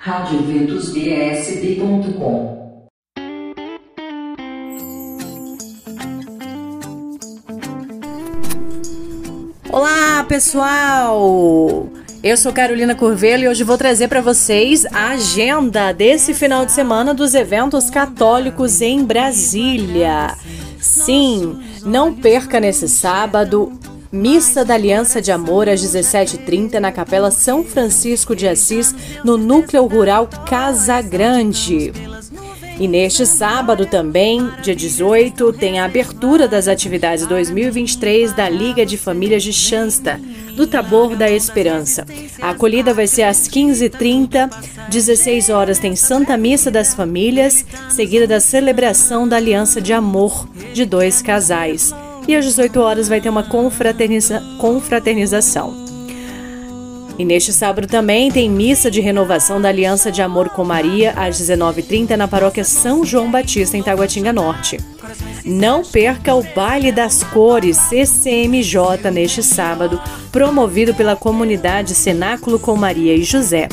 radioventusbsb.com Olá, pessoal! Eu sou Carolina Curvelo e hoje vou trazer para vocês a agenda desse final de semana dos eventos católicos em Brasília. Sim, não perca nesse sábado Missa da Aliança de Amor às 17h30 na Capela São Francisco de Assis, no Núcleo Rural Casa Grande. E neste sábado também, dia 18, tem a abertura das atividades 2023 da Liga de Famílias de Xansta, do Tabor da Esperança. A acolhida vai ser às 15h30, 16 horas tem Santa Missa das Famílias, seguida da celebração da Aliança de Amor de dois casais. E às 18 horas vai ter uma confraterniza confraternização. E neste sábado também tem missa de renovação da Aliança de Amor com Maria às 19h30 na paróquia São João Batista, em Taguatinga Norte. Não perca o Baile das Cores CCMJ neste sábado, promovido pela comunidade Cenáculo com Maria e José.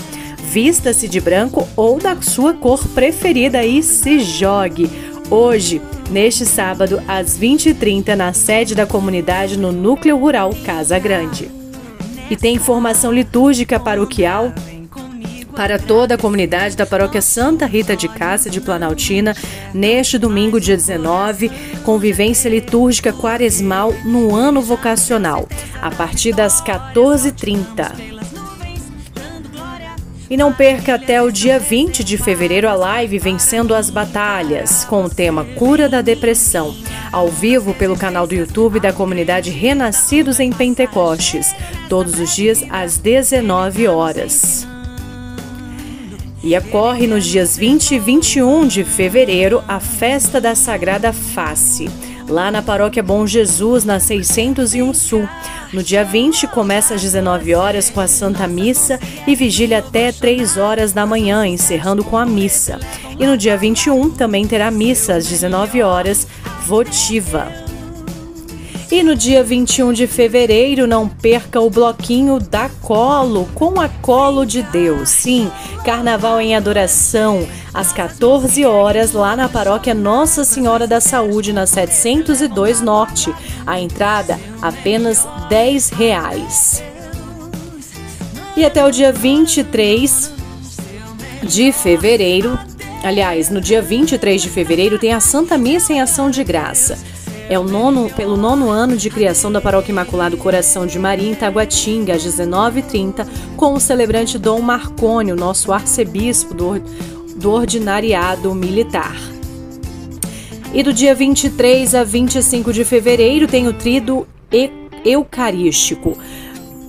Vista-se de branco ou da sua cor preferida e se jogue. Hoje, neste sábado, às 20h30, na sede da comunidade no Núcleo Rural Casa Grande e tem formação litúrgica paroquial para toda a comunidade da paróquia Santa Rita de Cássia de Planaltina, neste domingo, dia 19, convivência litúrgica quaresmal no ano vocacional, a partir das 14h30. E não perca até o dia 20 de fevereiro a live Vencendo as Batalhas, com o tema Cura da Depressão, ao vivo pelo canal do YouTube da comunidade Renascidos em Pentecostes, todos os dias às 19 horas. E ocorre nos dias 20 e 21 de fevereiro a Festa da Sagrada Face lá na Paróquia Bom Jesus, na 601 Sul. No dia 20, começa às 19 horas com a Santa Missa e vigília até 3 horas da manhã, encerrando com a missa. E no dia 21 também terá missa às 19 horas, votiva. E no dia 21 de fevereiro, não perca o bloquinho da Colo, com a Colo de Deus. Sim, Carnaval em Adoração, às 14 horas, lá na paróquia Nossa Senhora da Saúde, na 702 Norte. A entrada, apenas 10 reais. E até o dia 23 de fevereiro, aliás, no dia 23 de fevereiro, tem a Santa Missa em Ação de Graça. É o nono, pelo nono ano de criação da Paróquia Imaculado Coração de Maria em Taguatinga, às 19h30, com o celebrante Dom Marconi, o nosso arcebispo do, do Ordinariado Militar. E do dia 23 a 25 de fevereiro tem o Trido Eucarístico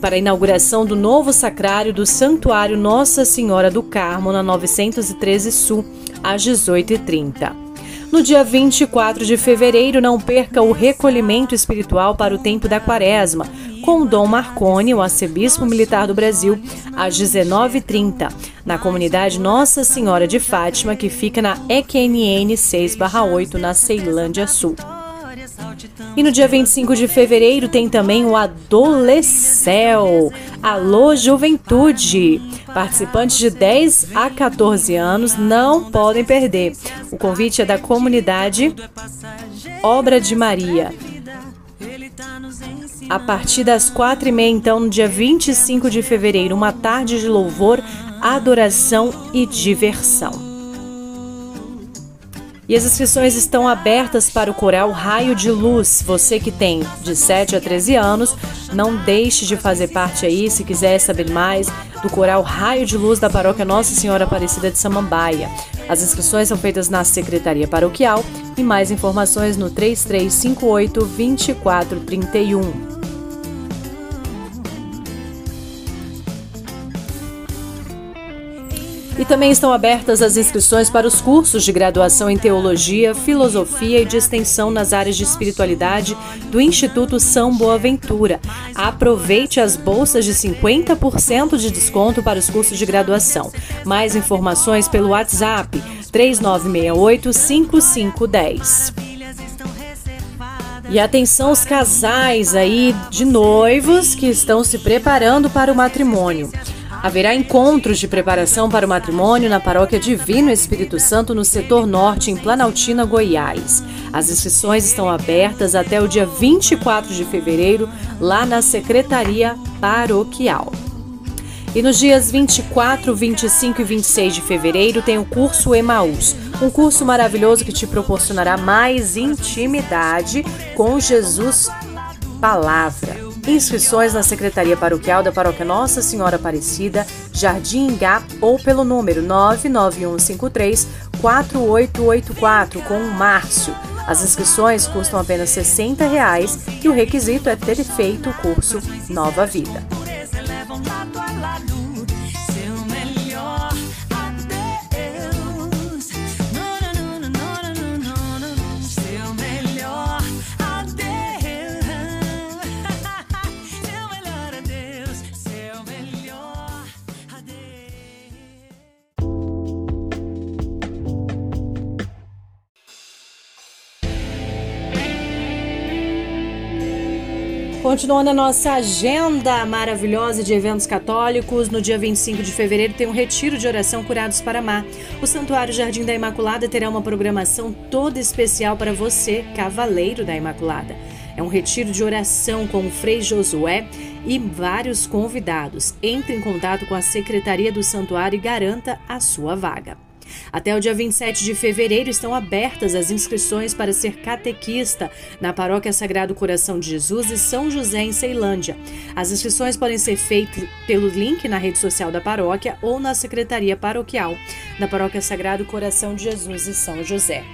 para a inauguração do novo sacrário do Santuário Nossa Senhora do Carmo, na 913 Sul, às 18h30. No dia 24 de fevereiro, não perca o recolhimento espiritual para o tempo da quaresma, com Dom Marconi, o arcebispo militar do Brasil, às 19h30, na comunidade Nossa Senhora de Fátima, que fica na EQNN 6-8, na Ceilândia Sul. E no dia 25 de fevereiro tem também o Adolescel. Alô Juventude! Participantes de 10 a 14 anos não podem perder. O convite é da comunidade Obra de Maria. A partir das quatro e meia, então, no dia 25 de fevereiro, uma tarde de louvor, adoração e diversão. E as inscrições estão abertas para o coral Raio de Luz. Você que tem de 7 a 13 anos, não deixe de fazer parte aí, se quiser saber mais, do coral Raio de Luz da Paróquia Nossa Senhora Aparecida de Samambaia. As inscrições são feitas na Secretaria Paroquial e mais informações no 3358 2431. E também estão abertas as inscrições para os cursos de graduação em Teologia, Filosofia e de Extensão nas áreas de espiritualidade do Instituto São Boaventura. Aproveite as bolsas de 50% de desconto para os cursos de graduação. Mais informações pelo WhatsApp 3968 5510. E atenção os casais aí de noivos que estão se preparando para o matrimônio. Haverá encontros de preparação para o matrimônio na Paróquia Divino Espírito Santo no setor norte, em Planaltina, Goiás. As inscrições estão abertas até o dia 24 de fevereiro, lá na Secretaria Paroquial. E nos dias 24, 25 e 26 de fevereiro tem o curso Emaús, um curso maravilhoso que te proporcionará mais intimidade com Jesus Palavra. Inscrições na Secretaria Paroquial da Paróquia Nossa Senhora Aparecida, Jardim Ingá ou pelo número 99153 4884 com o Márcio. As inscrições custam apenas 60 reais e o requisito é ter feito o curso Nova Vida. Continuando a nossa agenda maravilhosa de eventos católicos, no dia 25 de fevereiro tem um retiro de oração Curados para Amar. O Santuário Jardim da Imaculada terá uma programação toda especial para você, cavaleiro da Imaculada. É um retiro de oração com o Frei Josué e vários convidados. Entre em contato com a Secretaria do Santuário e garanta a sua vaga. Até o dia 27 de fevereiro estão abertas as inscrições para ser catequista na Paróquia Sagrado Coração de Jesus e São José, em Ceilândia. As inscrições podem ser feitas pelo link na rede social da paróquia ou na Secretaria Paroquial da Paróquia Sagrado Coração de Jesus e São José.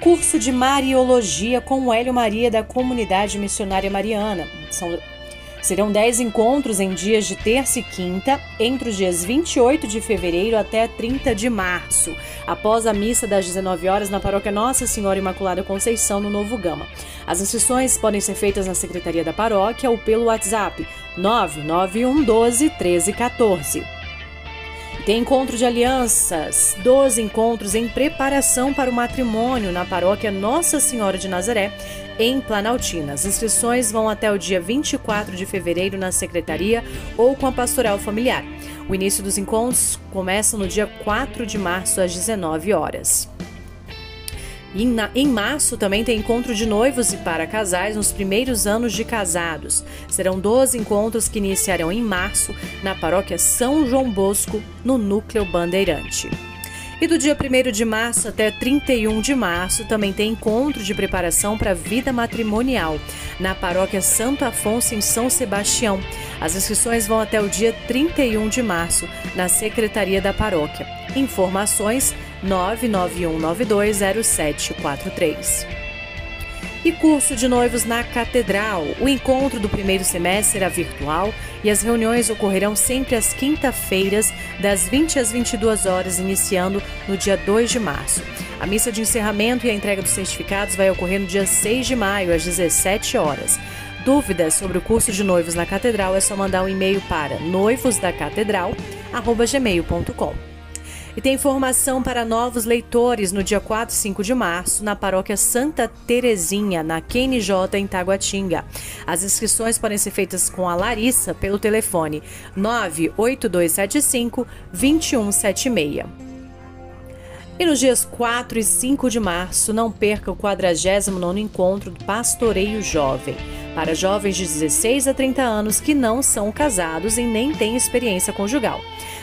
Curso de Mariologia com Hélio Maria da Comunidade Missionária Mariana. São Serão 10 encontros em dias de terça e quinta, entre os dias 28 de fevereiro até 30 de março, após a missa das 19 horas na paróquia Nossa Senhora Imaculada Conceição, no Novo Gama. As inscrições podem ser feitas na secretaria da paróquia ou pelo WhatsApp 991 12 13 14. Tem encontro de alianças, 12 encontros em preparação para o matrimônio na paróquia Nossa Senhora de Nazaré, em Planaltina. As inscrições vão até o dia 24 de fevereiro na secretaria ou com a pastoral familiar. O início dos encontros começa no dia 4 de março às 19 horas. Na, em março também tem encontro de noivos e para casais nos primeiros anos de casados. Serão 12 encontros que iniciarão em março na paróquia São João Bosco, no Núcleo Bandeirante. E do dia 1 de março até 31 de março também tem encontro de preparação para a vida matrimonial na paróquia Santo Afonso, em São Sebastião. As inscrições vão até o dia 31 de março na secretaria da paróquia. Informações 991920743 e curso de noivos na Catedral. O encontro do primeiro semestre será virtual e as reuniões ocorrerão sempre às quinta-feiras, das 20 às 22 horas, iniciando no dia 2 de março. A missa de encerramento e a entrega dos certificados vai ocorrer no dia 6 de maio, às 17 horas. Dúvidas sobre o curso de noivos na Catedral é só mandar um e-mail para noivosdacatedral@gmail.com. E tem informação para novos leitores no dia 4 e 5 de março, na paróquia Santa Terezinha, na QNJ, em Taguatinga. As inscrições podem ser feitas com a Larissa pelo telefone 98275 2176. E nos dias 4 e 5 de março, não perca o 49 encontro do Pastoreio Jovem, para jovens de 16 a 30 anos que não são casados e nem têm experiência conjugal.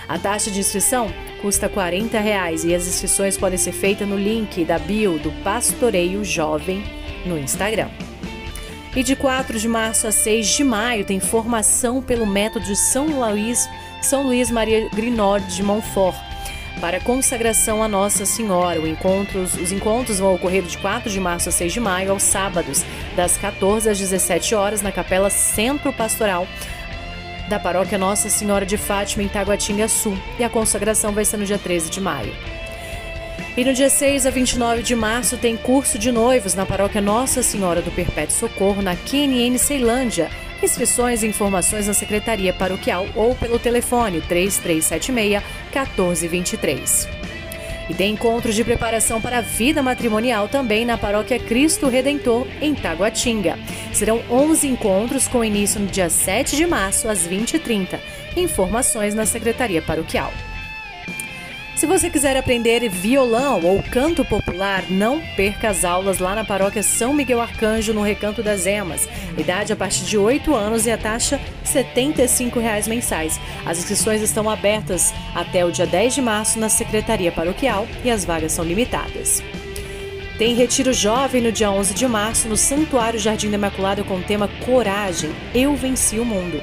A taxa de inscrição custa 40 reais e as inscrições podem ser feitas no link da bio do Pastoreio Jovem no Instagram. E de 4 de março a 6 de maio tem formação pelo método São Luís, São Luís Maria Grinod de Montfort para consagração a Nossa Senhora. Encontros, os encontros vão ocorrer de 4 de março a 6 de maio, aos sábados, das 14 às 17 horas, na Capela Centro Pastoral da paróquia Nossa Senhora de Fátima, em Taguatinga Sul, e a consagração vai ser no dia 13 de maio. E no dia 6 a 29 de março tem curso de noivos na paróquia Nossa Senhora do Perpétuo Socorro, na QNN Ceilândia. Inscrições e informações na Secretaria Paroquial ou pelo telefone 3376 1423. E tem encontros de preparação para a vida matrimonial também na paróquia Cristo Redentor, em Taguatinga. Serão 11 encontros com início no dia 7 de março, às 20h30. Informações na Secretaria Paroquial. Se você quiser aprender violão ou canto popular, não perca as aulas lá na paróquia São Miguel Arcanjo, no Recanto das Emas. Idade a partir de 8 anos e a taxa 75 reais mensais. As inscrições estão abertas até o dia 10 de março na Secretaria Paroquial e as vagas são limitadas. Tem retiro jovem no dia 11 de março no Santuário Jardim da Imaculada com o tema Coragem, Eu Venci o Mundo.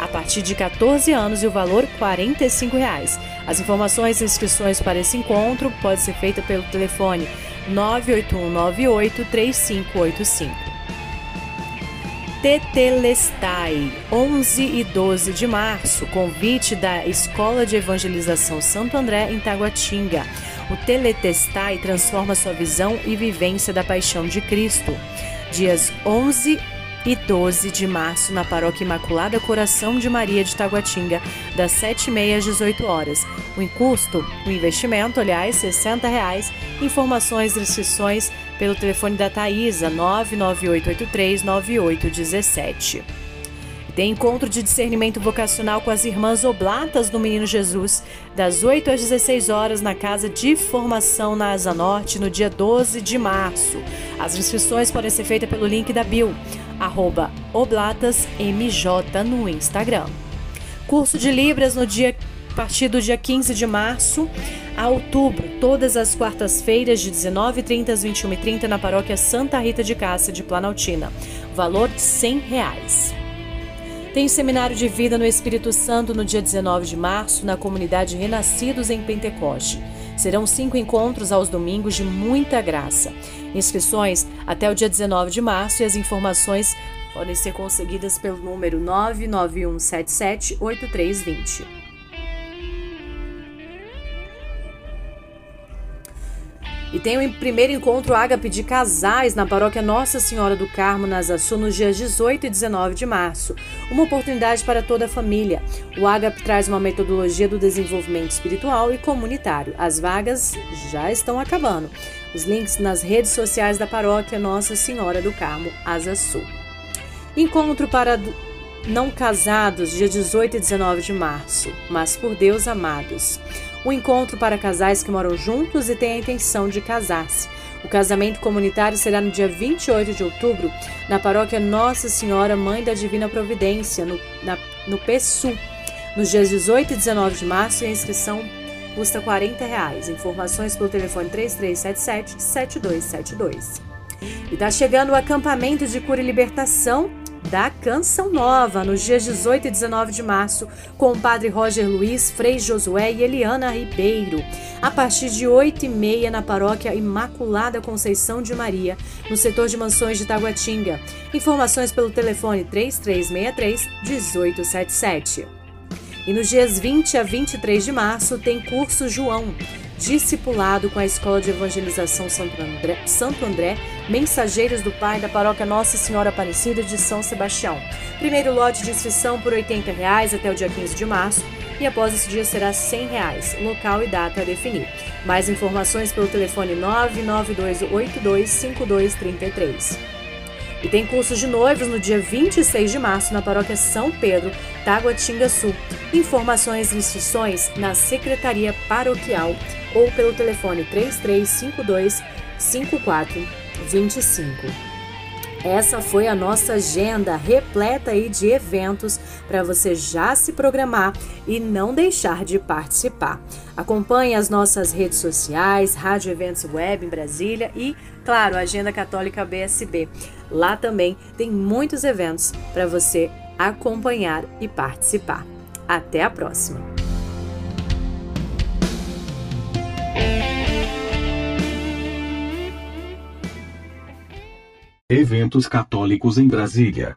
A partir de 14 anos e o valor 45 reais. As informações e inscrições para esse encontro podem ser feitas pelo telefone 98198 3585. Tetelestai, 11 e 12 de março, convite da Escola de Evangelização Santo André em Taguatinga. O Teletestai transforma sua visão e vivência da paixão de Cristo. Dias 11 e 12 de março na Paróquia Imaculada Coração de Maria de Taguatinga, das 7h30 às 18 horas. O custo, o investimento, aliás, 60 reais. Informações e inscrições pelo telefone da Thaisa, 998839817. Tem encontro de discernimento vocacional com as irmãs Oblatas do Menino Jesus, das 8 às 16 horas, na Casa de Formação na Asa Norte, no dia 12 de março. As inscrições podem ser feitas pelo link da Bill arroba oblatasmj no Instagram. Curso de Libras no dia a partir do dia 15 de março a outubro, todas as quartas-feiras, de 19h30 às 21h30, na paróquia Santa Rita de Cássia, de Planaltina. Valor 100 reais. Tem seminário de vida no Espírito Santo no dia 19 de março, na comunidade Renascidos em Pentecoste. Serão cinco encontros aos domingos de muita graça. Inscrições até o dia 19 de março e as informações podem ser conseguidas pelo número 99177 E tem o primeiro encontro ágape de casais na paróquia Nossa Senhora do Carmo, na Sul, nos dias 18 e 19 de março. Uma oportunidade para toda a família. O ágape traz uma metodologia do desenvolvimento espiritual e comunitário. As vagas já estão acabando. Os links nas redes sociais da paróquia Nossa Senhora do Carmo, Asa Sul. Encontro para não casados, dia 18 e 19 de março, mas por Deus amados um encontro para casais que moram juntos e têm a intenção de casar-se. O casamento comunitário será no dia 28 de outubro, na paróquia Nossa Senhora Mãe da Divina Providência, no, na, no PSU. Nos dias 18 e 19 de março, a inscrição custa 40 reais. Informações pelo telefone 3377-7272. E está chegando o acampamento de cura e libertação da Canção Nova, nos dias 18 e 19 de março, com o padre Roger Luiz, Frei Josué e Eliana Ribeiro, a partir de 8 e meia na paróquia Imaculada Conceição de Maria, no setor de mansões de Taguatinga. Informações pelo telefone 3363 1877. E nos dias 20 a 23 de março tem curso João, discipulado com a Escola de Evangelização Santo André, Santo André, Mensageiros do Pai da Paróquia Nossa Senhora Aparecida de São Sebastião. Primeiro lote de inscrição por 80 reais até o dia 15 de março e após esse dia será 100 reais, local e data a definir. Mais informações pelo telefone 992825233. E tem cursos de noivos no dia 26 de março na paróquia São Pedro, Taguatinga Sul. Informações e inscrições na Secretaria Paroquial ou pelo telefone 3352 5425. Essa foi a nossa agenda repleta aí de eventos para você já se programar e não deixar de participar. Acompanhe as nossas redes sociais, Rádio Eventos Web em Brasília e, claro, a Agenda Católica BSB. Lá também tem muitos eventos para você acompanhar e participar. Até a próxima! Eventos católicos em Brasília.